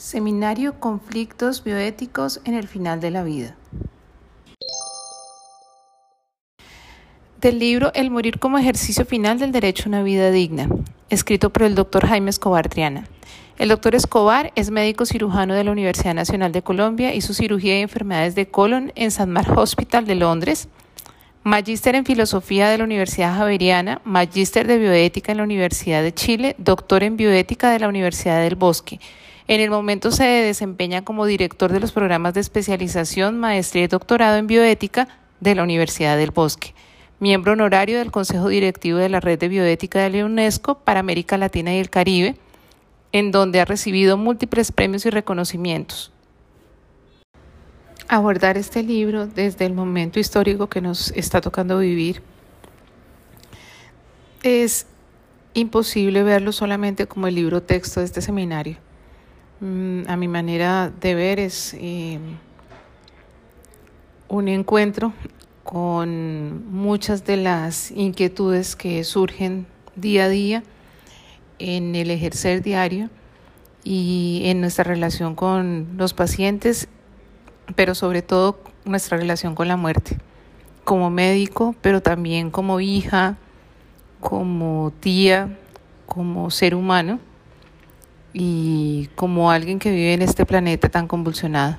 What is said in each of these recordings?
Seminario Conflictos bioéticos en el final de la vida. Del libro El morir como ejercicio final del derecho a una vida digna, escrito por el doctor Jaime Escobar Triana. El doctor Escobar es médico cirujano de la Universidad Nacional de Colombia, y su cirugía de enfermedades de colon en St. Mark Hospital de Londres, magíster en filosofía de la Universidad Javeriana, magíster de bioética en la Universidad de Chile, doctor en bioética de la Universidad del Bosque. En el momento se desempeña como director de los programas de especialización, maestría y doctorado en bioética de la Universidad del Bosque miembro honorario del Consejo Directivo de la Red de Bioética de la UNESCO para América Latina y el Caribe, en donde ha recibido múltiples premios y reconocimientos. Abordar este libro desde el momento histórico que nos está tocando vivir es imposible verlo solamente como el libro texto de este seminario. Mm, a mi manera de ver es eh, un encuentro con muchas de las inquietudes que surgen día a día en el ejercer diario y en nuestra relación con los pacientes, pero sobre todo nuestra relación con la muerte, como médico, pero también como hija, como tía, como ser humano y como alguien que vive en este planeta tan convulsionado.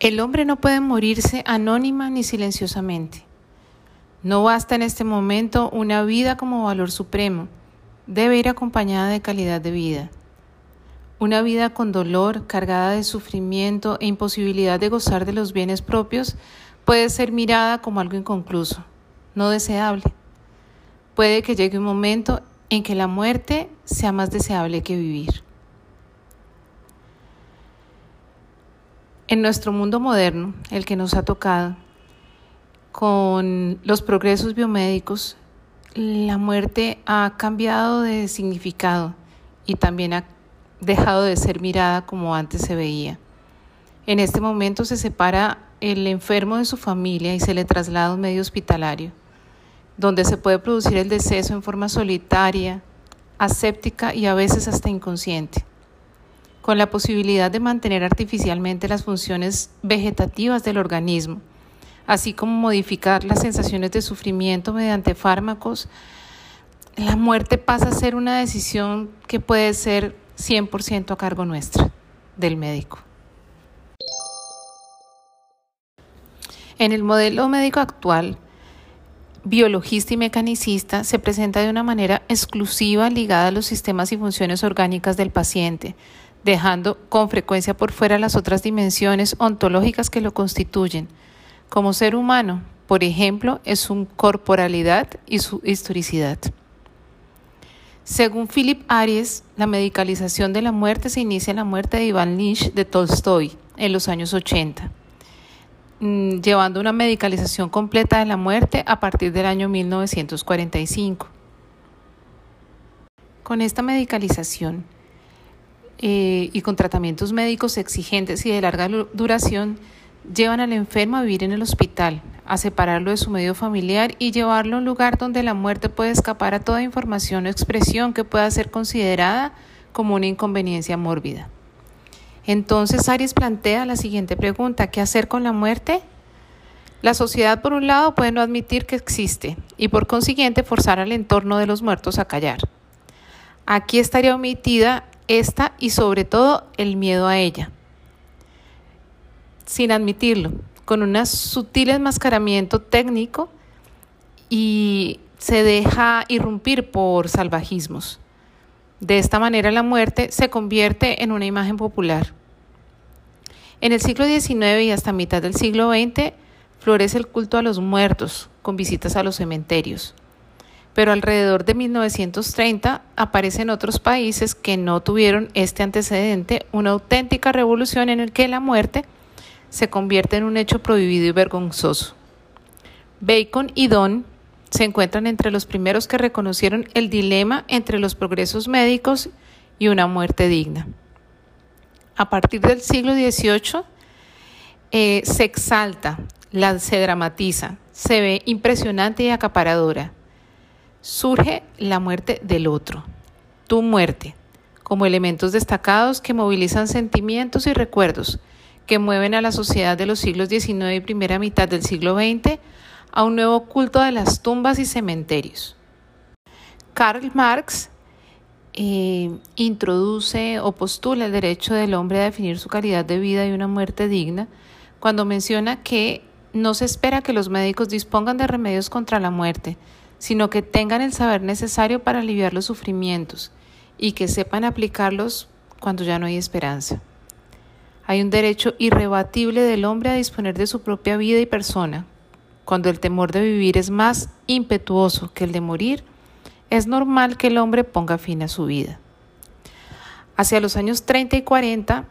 El hombre no puede morirse anónima ni silenciosamente. No basta en este momento una vida como valor supremo, debe ir acompañada de calidad de vida. Una vida con dolor, cargada de sufrimiento e imposibilidad de gozar de los bienes propios puede ser mirada como algo inconcluso, no deseable. Puede que llegue un momento en que la muerte sea más deseable que vivir. En nuestro mundo moderno, el que nos ha tocado, con los progresos biomédicos, la muerte ha cambiado de significado y también ha dejado de ser mirada como antes se veía. En este momento se separa el enfermo de su familia y se le traslada a un medio hospitalario, donde se puede producir el deceso en forma solitaria, aséptica y a veces hasta inconsciente con la posibilidad de mantener artificialmente las funciones vegetativas del organismo, así como modificar las sensaciones de sufrimiento mediante fármacos, la muerte pasa a ser una decisión que puede ser 100% a cargo nuestra, del médico. En el modelo médico actual, biologista y mecanicista se presenta de una manera exclusiva ligada a los sistemas y funciones orgánicas del paciente, dejando con frecuencia por fuera las otras dimensiones ontológicas que lo constituyen. Como ser humano, por ejemplo, es su corporalidad y su historicidad. Según Philip Aries, la medicalización de la muerte se inicia en la muerte de Iván Lynch de Tolstoy en los años 80, mm, llevando una medicalización completa de la muerte a partir del año 1945. Con esta medicalización, eh, y con tratamientos médicos exigentes y de larga duración, llevan al enfermo a vivir en el hospital, a separarlo de su medio familiar y llevarlo a un lugar donde la muerte puede escapar a toda información o expresión que pueda ser considerada como una inconveniencia mórbida. Entonces Aries plantea la siguiente pregunta, ¿qué hacer con la muerte? La sociedad, por un lado, puede no admitir que existe y por consiguiente forzar al entorno de los muertos a callar. Aquí estaría omitida esta y sobre todo el miedo a ella, sin admitirlo, con un sutil enmascaramiento técnico y se deja irrumpir por salvajismos. De esta manera la muerte se convierte en una imagen popular. En el siglo XIX y hasta mitad del siglo XX florece el culto a los muertos con visitas a los cementerios pero alrededor de 1930 aparecen otros países que no tuvieron este antecedente, una auténtica revolución en el que la muerte se convierte en un hecho prohibido y vergonzoso. Bacon y Don se encuentran entre los primeros que reconocieron el dilema entre los progresos médicos y una muerte digna. A partir del siglo XVIII eh, se exalta, se dramatiza, se ve impresionante y acaparadora surge la muerte del otro, tu muerte, como elementos destacados que movilizan sentimientos y recuerdos, que mueven a la sociedad de los siglos XIX y primera mitad del siglo XX a un nuevo culto de las tumbas y cementerios. Karl Marx eh, introduce o postula el derecho del hombre a definir su calidad de vida y una muerte digna cuando menciona que no se espera que los médicos dispongan de remedios contra la muerte, sino que tengan el saber necesario para aliviar los sufrimientos y que sepan aplicarlos cuando ya no hay esperanza. Hay un derecho irrebatible del hombre a disponer de su propia vida y persona. Cuando el temor de vivir es más impetuoso que el de morir, es normal que el hombre ponga fin a su vida. Hacia los años 30 y 40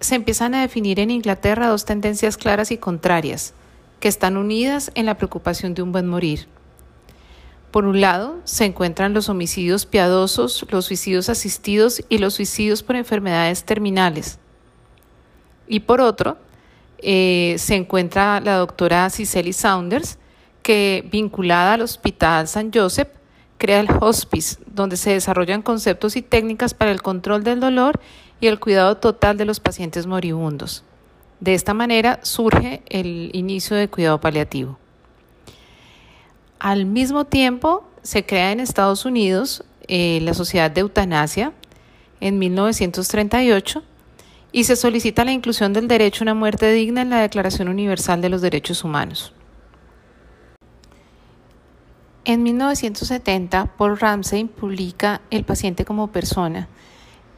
se empiezan a definir en Inglaterra dos tendencias claras y contrarias, que están unidas en la preocupación de un buen morir. Por un lado, se encuentran los homicidios piadosos, los suicidios asistidos y los suicidios por enfermedades terminales. Y por otro, eh, se encuentra la doctora Cicely Saunders, que vinculada al Hospital San Joseph, crea el hospice, donde se desarrollan conceptos y técnicas para el control del dolor y el cuidado total de los pacientes moribundos. De esta manera surge el inicio de cuidado paliativo. Al mismo tiempo, se crea en Estados Unidos eh, la Sociedad de Eutanasia en 1938 y se solicita la inclusión del derecho a una muerte digna en la Declaración Universal de los Derechos Humanos. En 1970, Paul Ramsey publica El paciente como persona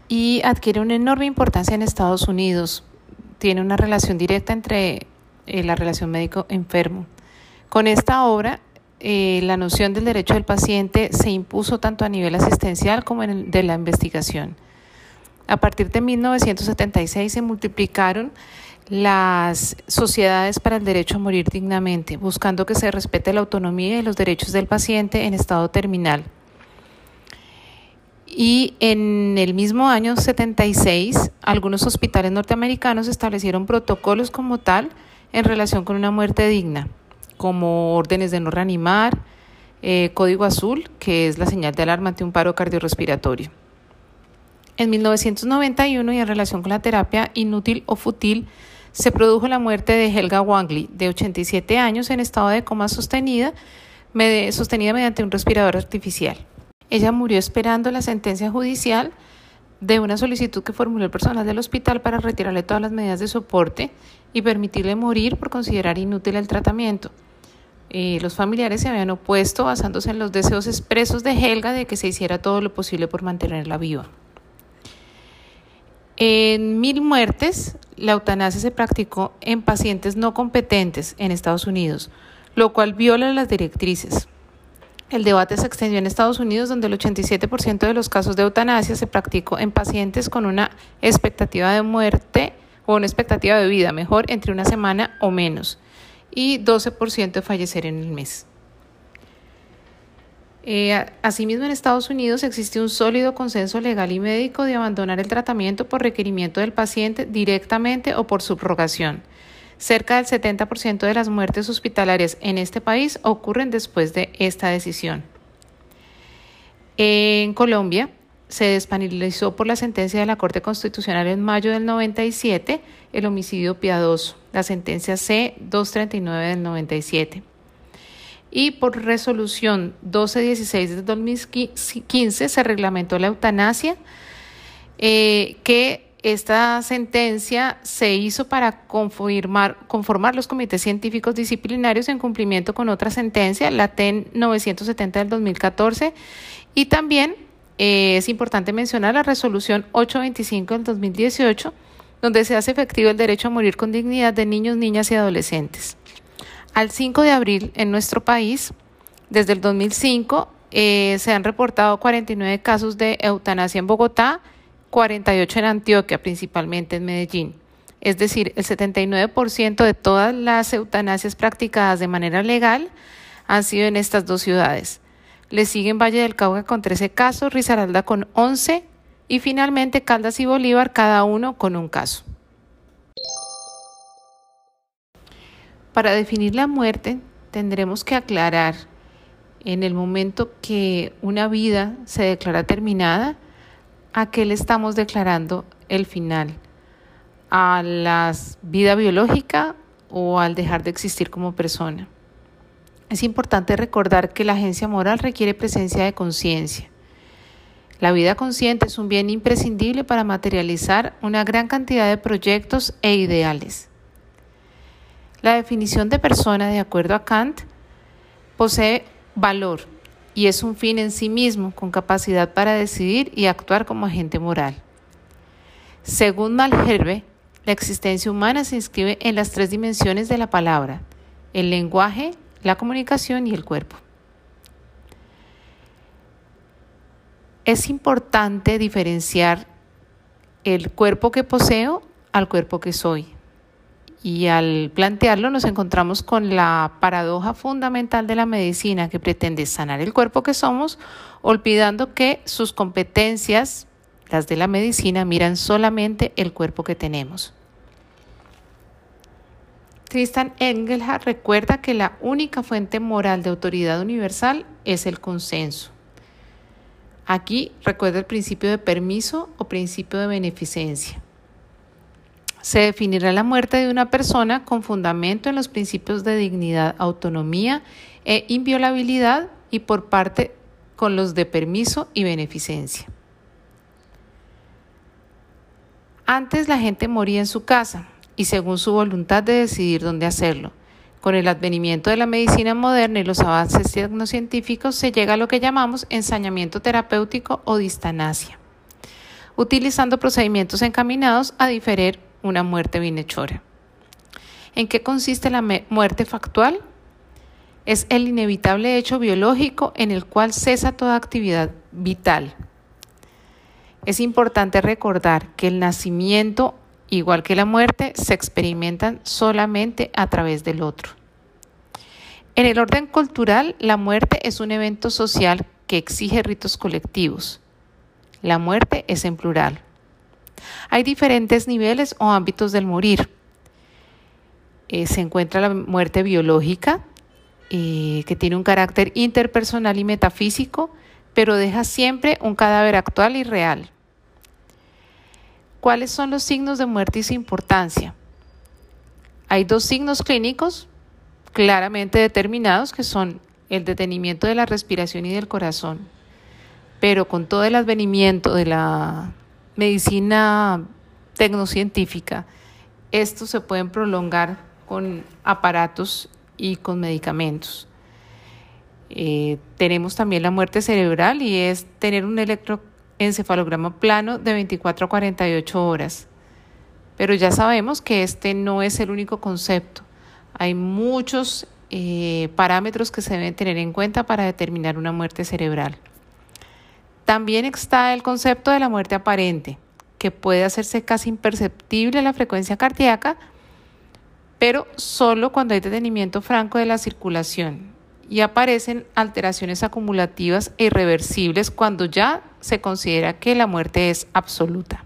y adquiere una enorme importancia en Estados Unidos. Tiene una relación directa entre eh, la relación médico-enfermo. Con esta obra, eh, la noción del derecho del paciente se impuso tanto a nivel asistencial como en el de la investigación. A partir de 1976 se multiplicaron las sociedades para el derecho a morir dignamente, buscando que se respete la autonomía y los derechos del paciente en estado terminal. Y en el mismo año 76, algunos hospitales norteamericanos establecieron protocolos como tal en relación con una muerte digna, como órdenes de no reanimar, eh, código azul, que es la señal de alarma ante un paro cardiorrespiratorio. En 1991, y en relación con la terapia inútil o fútil, se produjo la muerte de Helga Wangley, de 87 años, en estado de coma sostenida, sostenida mediante un respirador artificial. Ella murió esperando la sentencia judicial de una solicitud que formuló el personal del hospital para retirarle todas las medidas de soporte y permitirle morir por considerar inútil el tratamiento. Eh, los familiares se habían opuesto basándose en los deseos expresos de Helga de que se hiciera todo lo posible por mantenerla viva. En mil muertes, la eutanasia se practicó en pacientes no competentes en Estados Unidos, lo cual viola las directrices. El debate se extendió en Estados Unidos, donde el 87% de los casos de eutanasia se practicó en pacientes con una expectativa de muerte o una expectativa de vida, mejor, entre una semana o menos, y 12% de fallecer en el mes. Eh, asimismo, en Estados Unidos existe un sólido consenso legal y médico de abandonar el tratamiento por requerimiento del paciente directamente o por subrogación. Cerca del 70% de las muertes hospitalarias en este país ocurren después de esta decisión. En Colombia se despenalizó por la sentencia de la Corte Constitucional en mayo del 97 el homicidio piadoso, la sentencia C-239 del 97 y por resolución 1216 de 2015 se reglamentó la eutanasia, eh, que esta sentencia se hizo para conformar, conformar los comités científicos disciplinarios en cumplimiento con otra sentencia, la TEN 970 del 2014, y también eh, es importante mencionar la resolución 825 del 2018, donde se hace efectivo el derecho a morir con dignidad de niños, niñas y adolescentes. Al 5 de abril en nuestro país, desde el 2005, eh, se han reportado 49 casos de eutanasia en Bogotá, 48 en Antioquia, principalmente en Medellín. Es decir, el 79% de todas las eutanasias practicadas de manera legal han sido en estas dos ciudades. Le siguen Valle del Cauca con 13 casos, Risaralda con 11 y finalmente Caldas y Bolívar cada uno con un caso. Para definir la muerte tendremos que aclarar en el momento que una vida se declara terminada, ¿a qué le estamos declarando el final? ¿A la vida biológica o al dejar de existir como persona? Es importante recordar que la agencia moral requiere presencia de conciencia. La vida consciente es un bien imprescindible para materializar una gran cantidad de proyectos e ideales. La definición de persona, de acuerdo a Kant, posee valor y es un fin en sí mismo, con capacidad para decidir y actuar como agente moral. Según Malherbe, la existencia humana se inscribe en las tres dimensiones de la palabra, el lenguaje, la comunicación y el cuerpo. Es importante diferenciar el cuerpo que poseo al cuerpo que soy. Y al plantearlo nos encontramos con la paradoja fundamental de la medicina que pretende sanar el cuerpo que somos, olvidando que sus competencias, las de la medicina, miran solamente el cuerpo que tenemos. Tristan Engelhardt recuerda que la única fuente moral de autoridad universal es el consenso. Aquí recuerda el principio de permiso o principio de beneficencia. Se definirá la muerte de una persona con fundamento en los principios de dignidad, autonomía e inviolabilidad y por parte con los de permiso y beneficencia. Antes la gente moría en su casa, y según su voluntad de decidir dónde hacerlo. Con el advenimiento de la medicina moderna y los avances tecnocientíficos se llega a lo que llamamos ensañamiento terapéutico o distanasia, utilizando procedimientos encaminados a diferir una muerte bienhechora. ¿En qué consiste la muerte factual? Es el inevitable hecho biológico en el cual cesa toda actividad vital. Es importante recordar que el nacimiento igual que la muerte, se experimentan solamente a través del otro. En el orden cultural, la muerte es un evento social que exige ritos colectivos. La muerte es en plural. Hay diferentes niveles o ámbitos del morir. Eh, se encuentra la muerte biológica, eh, que tiene un carácter interpersonal y metafísico, pero deja siempre un cadáver actual y real. ¿Cuáles son los signos de muerte y su importancia? Hay dos signos clínicos claramente determinados que son el detenimiento de la respiración y del corazón. Pero con todo el advenimiento de la medicina tecnocientífica, estos se pueden prolongar con aparatos y con medicamentos. Eh, tenemos también la muerte cerebral y es tener un electro encefalograma plano de 24 a 48 horas. Pero ya sabemos que este no es el único concepto. Hay muchos eh, parámetros que se deben tener en cuenta para determinar una muerte cerebral. También está el concepto de la muerte aparente, que puede hacerse casi imperceptible la frecuencia cardíaca, pero solo cuando hay detenimiento franco de la circulación y aparecen alteraciones acumulativas e irreversibles cuando ya se considera que la muerte es absoluta.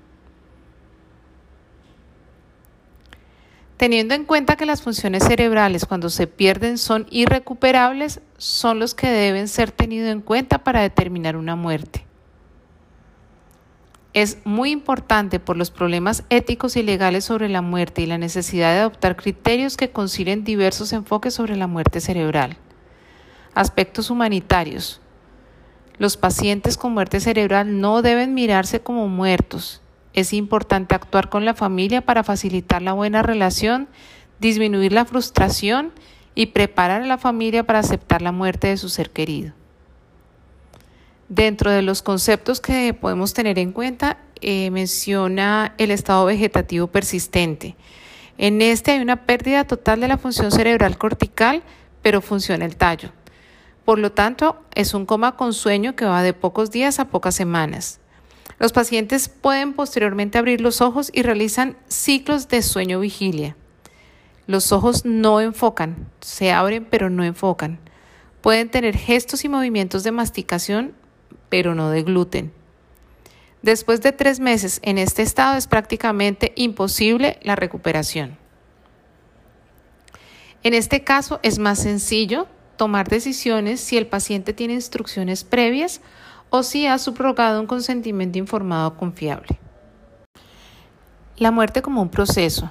Teniendo en cuenta que las funciones cerebrales cuando se pierden son irrecuperables, son los que deben ser tenidos en cuenta para determinar una muerte. Es muy importante por los problemas éticos y legales sobre la muerte y la necesidad de adoptar criterios que concilien diversos enfoques sobre la muerte cerebral. Aspectos humanitarios. Los pacientes con muerte cerebral no deben mirarse como muertos. Es importante actuar con la familia para facilitar la buena relación, disminuir la frustración y preparar a la familia para aceptar la muerte de su ser querido. Dentro de los conceptos que podemos tener en cuenta, eh, menciona el estado vegetativo persistente. En este hay una pérdida total de la función cerebral cortical, pero funciona el tallo. Por lo tanto, es un coma con sueño que va de pocos días a pocas semanas. Los pacientes pueden posteriormente abrir los ojos y realizan ciclos de sueño-vigilia. Los ojos no enfocan, se abren pero no enfocan. Pueden tener gestos y movimientos de masticación, pero no de gluten. Después de tres meses en este estado es prácticamente imposible la recuperación. En este caso es más sencillo tomar decisiones si el paciente tiene instrucciones previas o si ha subrogado un consentimiento informado confiable. La muerte como un proceso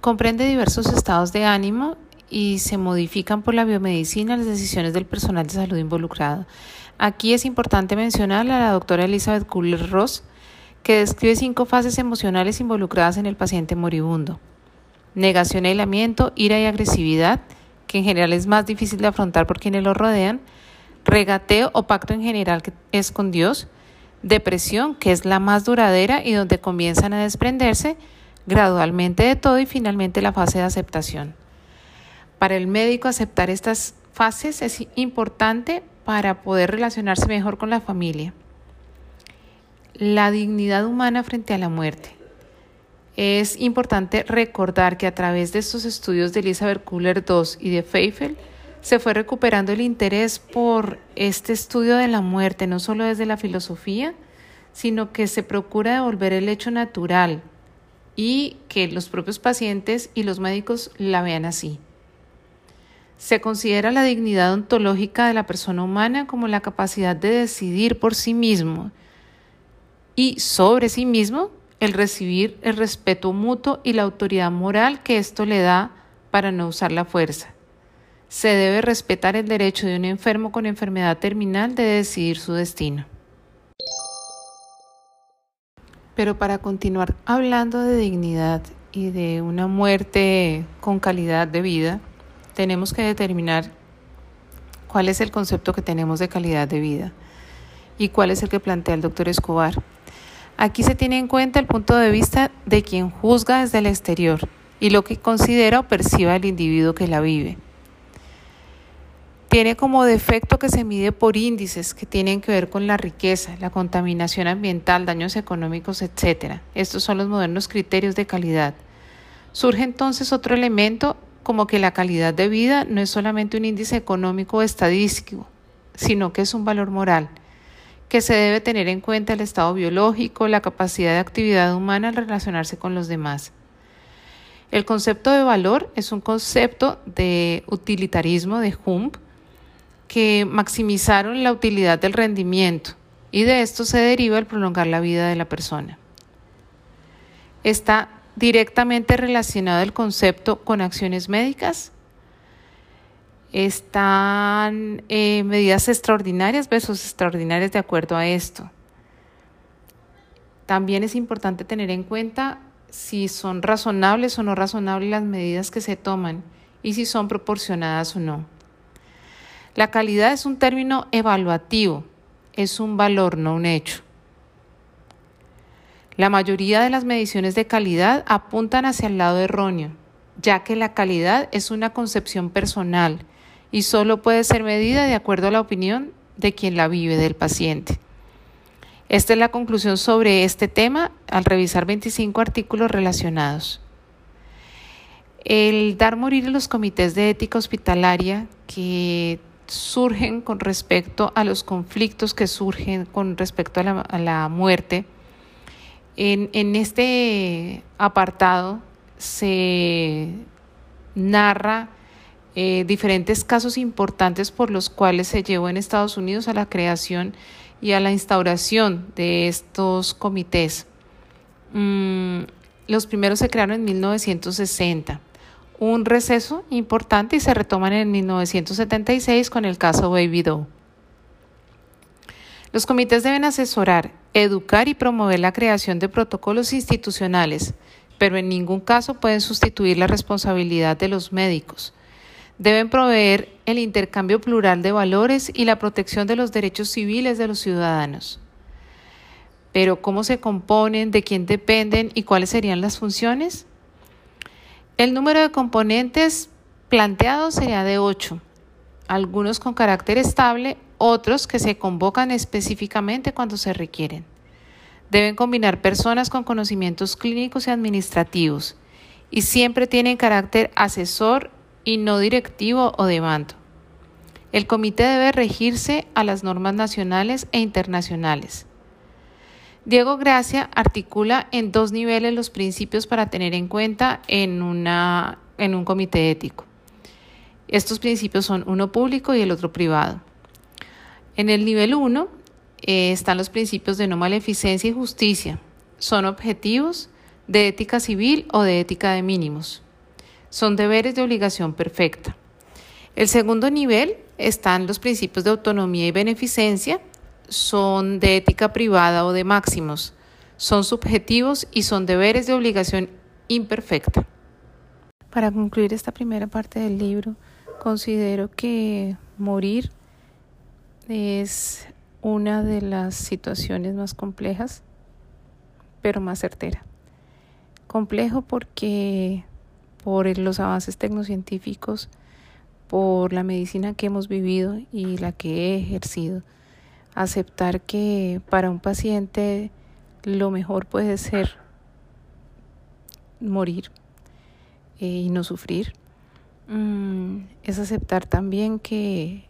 comprende diversos estados de ánimo y se modifican por la biomedicina las decisiones del personal de salud involucrado. Aquí es importante mencionar a la doctora Elizabeth Kubler-Ross, que describe cinco fases emocionales involucradas en el paciente moribundo. Negación, aislamiento, ira y agresividad, que en general es más difícil de afrontar por quienes lo rodean, regateo o pacto en general que es con Dios, depresión, que es la más duradera y donde comienzan a desprenderse gradualmente de todo y finalmente la fase de aceptación. Para el médico aceptar estas fases es importante para poder relacionarse mejor con la familia. La dignidad humana frente a la muerte. Es importante recordar que a través de estos estudios de Elizabeth Kuller II y de Feifel se fue recuperando el interés por este estudio de la muerte, no solo desde la filosofía, sino que se procura devolver el hecho natural y que los propios pacientes y los médicos la vean así. Se considera la dignidad ontológica de la persona humana como la capacidad de decidir por sí mismo y sobre sí mismo el recibir el respeto mutuo y la autoridad moral que esto le da para no usar la fuerza. Se debe respetar el derecho de un enfermo con enfermedad terminal de decidir su destino. Pero para continuar hablando de dignidad y de una muerte con calidad de vida, tenemos que determinar cuál es el concepto que tenemos de calidad de vida y cuál es el que plantea el doctor Escobar. Aquí se tiene en cuenta el punto de vista de quien juzga desde el exterior y lo que considera o perciba el individuo que la vive. Tiene como defecto que se mide por índices que tienen que ver con la riqueza, la contaminación ambiental, daños económicos, etc. Estos son los modernos criterios de calidad. Surge entonces otro elemento como que la calidad de vida no es solamente un índice económico estadístico, sino que es un valor moral que se debe tener en cuenta el estado biológico, la capacidad de actividad humana al relacionarse con los demás. El concepto de valor es un concepto de utilitarismo de Hump que maximizaron la utilidad del rendimiento y de esto se deriva el prolongar la vida de la persona. Está directamente relacionado el concepto con acciones médicas están eh, medidas extraordinarias versus extraordinarias de acuerdo a esto. También es importante tener en cuenta si son razonables o no razonables las medidas que se toman y si son proporcionadas o no. La calidad es un término evaluativo, es un valor, no un hecho. La mayoría de las mediciones de calidad apuntan hacia el lado erróneo, ya que la calidad es una concepción personal y solo puede ser medida de acuerdo a la opinión de quien la vive, del paciente. Esta es la conclusión sobre este tema al revisar 25 artículos relacionados. El dar morir en los comités de ética hospitalaria que surgen con respecto a los conflictos que surgen con respecto a la, a la muerte, en, este apartado se narra eh, diferentes casos importantes por los cuales se llevó en Estados Unidos a la creación y a la instauración de estos comités. Mm, los primeros se crearon en 1960. Un receso importante y se retoman en 1976 con el caso Baby Doe. Los comités deben asesorar, educar y promover la creación de protocolos institucionales, pero en ningún caso pueden sustituir la responsabilidad de los médicos deben proveer el intercambio plural de valores y la protección de los derechos civiles de los ciudadanos. Pero ¿cómo se componen, de quién dependen y cuáles serían las funciones? El número de componentes planteados sería de ocho, algunos con carácter estable, otros que se convocan específicamente cuando se requieren. Deben combinar personas con conocimientos clínicos y administrativos y siempre tienen carácter asesor y no directivo o de mando. El comité debe regirse a las normas nacionales e internacionales. Diego Gracia articula en dos niveles los principios para tener en cuenta en, una, en un comité ético. Estos principios son uno público y el otro privado. En el nivel 1 eh, están los principios de no maleficencia y justicia. Son objetivos de ética civil o de ética de mínimos. Son deberes de obligación perfecta. El segundo nivel están los principios de autonomía y beneficencia. Son de ética privada o de máximos. Son subjetivos y son deberes de obligación imperfecta. Para concluir esta primera parte del libro, considero que morir es una de las situaciones más complejas, pero más certera. Complejo porque por los avances tecnocientíficos, por la medicina que hemos vivido y la que he ejercido, aceptar que para un paciente lo mejor puede ser morir eh, y no sufrir. Mm, es aceptar también que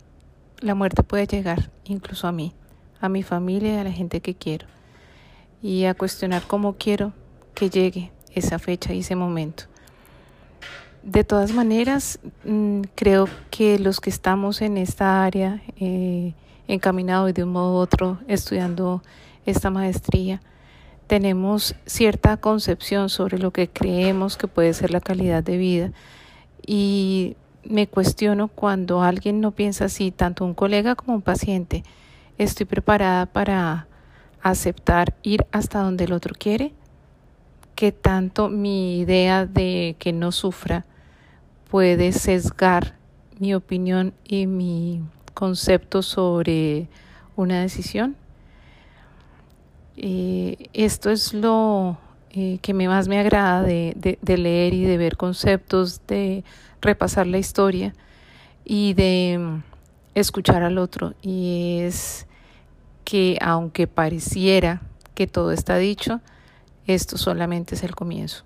la muerte puede llegar incluso a mí, a mi familia y a la gente que quiero. Y a cuestionar cómo quiero que llegue esa fecha y ese momento. De todas maneras, mm, creo que los que estamos en esta área, eh, encaminados de un modo u otro, estudiando esta maestría, tenemos cierta concepción sobre lo que creemos que puede ser la calidad de vida y me cuestiono cuando alguien no piensa así, tanto un colega como un paciente. Estoy preparada para aceptar ir hasta donde el otro quiere, que tanto mi idea de que no sufra puede sesgar mi opinión y mi concepto sobre una decisión. Eh, esto es lo eh, que más me agrada de leer y de ver conceptos, de repasar la historia y de mm, escuchar al otro. Y es que aunque pareciera que todo está dicho, esto solamente es el comienzo.